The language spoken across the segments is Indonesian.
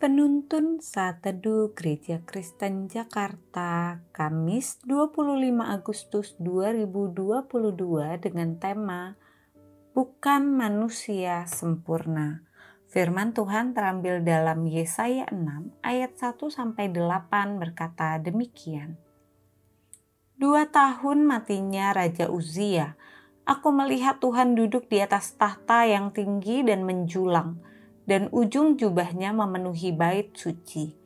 Penuntun Saat Teduh Gereja Kristen Jakarta, Kamis 25 Agustus 2022 dengan tema Bukan Manusia Sempurna. Firman Tuhan terambil dalam Yesaya 6 ayat 1 sampai 8 berkata demikian. Dua tahun matinya Raja Uzia, aku melihat Tuhan duduk di atas tahta yang tinggi dan menjulang dan ujung jubahnya memenuhi bait suci.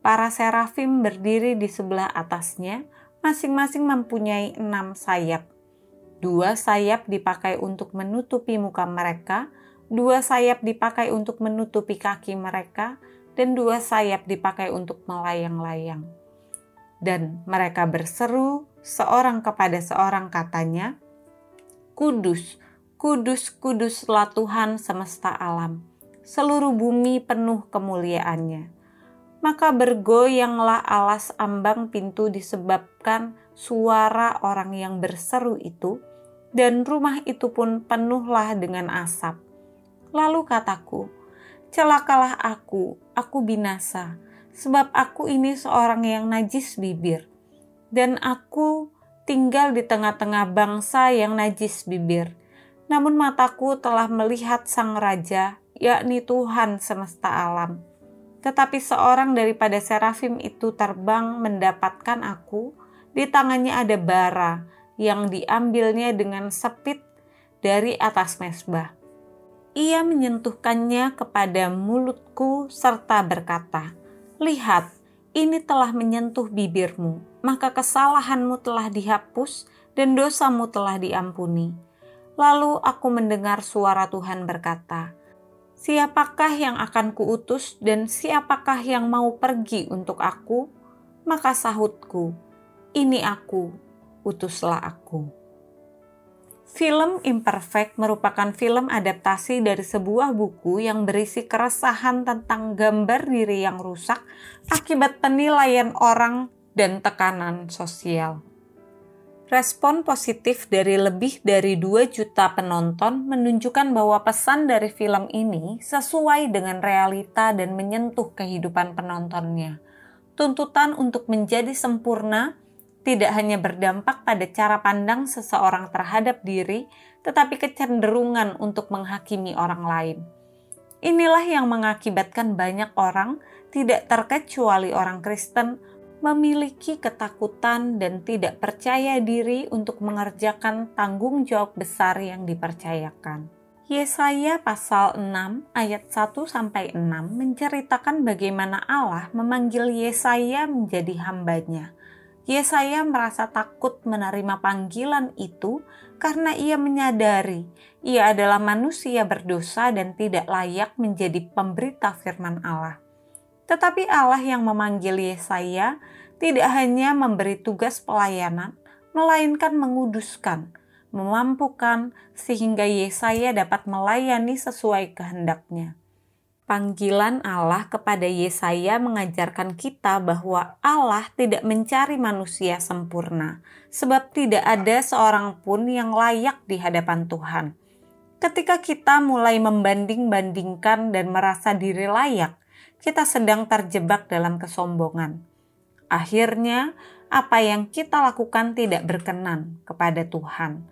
Para serafim berdiri di sebelah atasnya, masing-masing mempunyai enam sayap. Dua sayap dipakai untuk menutupi muka mereka, dua sayap dipakai untuk menutupi kaki mereka, dan dua sayap dipakai untuk melayang-layang. Dan mereka berseru seorang kepada seorang katanya, Kudus, kudus, kuduslah Tuhan semesta alam seluruh bumi penuh kemuliaannya. Maka bergoyanglah alas ambang pintu disebabkan suara orang yang berseru itu, dan rumah itu pun penuhlah dengan asap. Lalu kataku, celakalah aku, aku binasa, sebab aku ini seorang yang najis bibir, dan aku tinggal di tengah-tengah bangsa yang najis bibir. Namun mataku telah melihat sang raja yakni Tuhan semesta alam. Tetapi seorang daripada serafim itu terbang mendapatkan aku, di tangannya ada bara yang diambilnya dengan sepit dari atas mesbah. Ia menyentuhkannya kepada mulutku serta berkata, Lihat, ini telah menyentuh bibirmu, maka kesalahanmu telah dihapus dan dosamu telah diampuni. Lalu aku mendengar suara Tuhan berkata, Siapakah yang akan kuutus dan siapakah yang mau pergi untuk aku? Maka sahutku, ini aku, utuslah aku. Film Imperfect merupakan film adaptasi dari sebuah buku yang berisi keresahan tentang gambar diri yang rusak akibat penilaian orang dan tekanan sosial. Respon positif dari lebih dari 2 juta penonton menunjukkan bahwa pesan dari film ini sesuai dengan realita dan menyentuh kehidupan penontonnya. Tuntutan untuk menjadi sempurna tidak hanya berdampak pada cara pandang seseorang terhadap diri, tetapi kecenderungan untuk menghakimi orang lain. Inilah yang mengakibatkan banyak orang, tidak terkecuali orang Kristen, memiliki ketakutan dan tidak percaya diri untuk mengerjakan tanggung jawab besar yang dipercayakan. Yesaya pasal 6 ayat 1 sampai 6 menceritakan bagaimana Allah memanggil Yesaya menjadi hambanya. Yesaya merasa takut menerima panggilan itu karena ia menyadari ia adalah manusia berdosa dan tidak layak menjadi pemberita firman Allah. Tetapi Allah yang memanggil Yesaya tidak hanya memberi tugas pelayanan, melainkan menguduskan, memampukan sehingga Yesaya dapat melayani sesuai kehendaknya. Panggilan Allah kepada Yesaya mengajarkan kita bahwa Allah tidak mencari manusia sempurna, sebab tidak ada seorang pun yang layak di hadapan Tuhan. Ketika kita mulai membanding-bandingkan dan merasa diri layak, kita sedang terjebak dalam kesombongan. Akhirnya, apa yang kita lakukan tidak berkenan kepada Tuhan.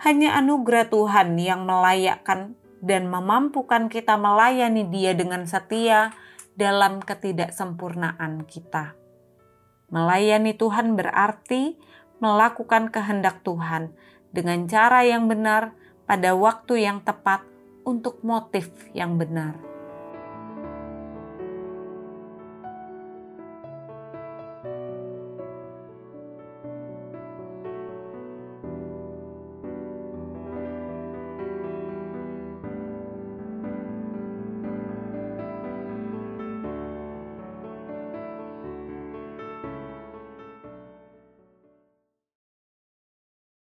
Hanya anugerah Tuhan yang melayakkan dan memampukan kita melayani Dia dengan setia dalam ketidaksempurnaan kita. Melayani Tuhan berarti melakukan kehendak Tuhan dengan cara yang benar pada waktu yang tepat untuk motif yang benar.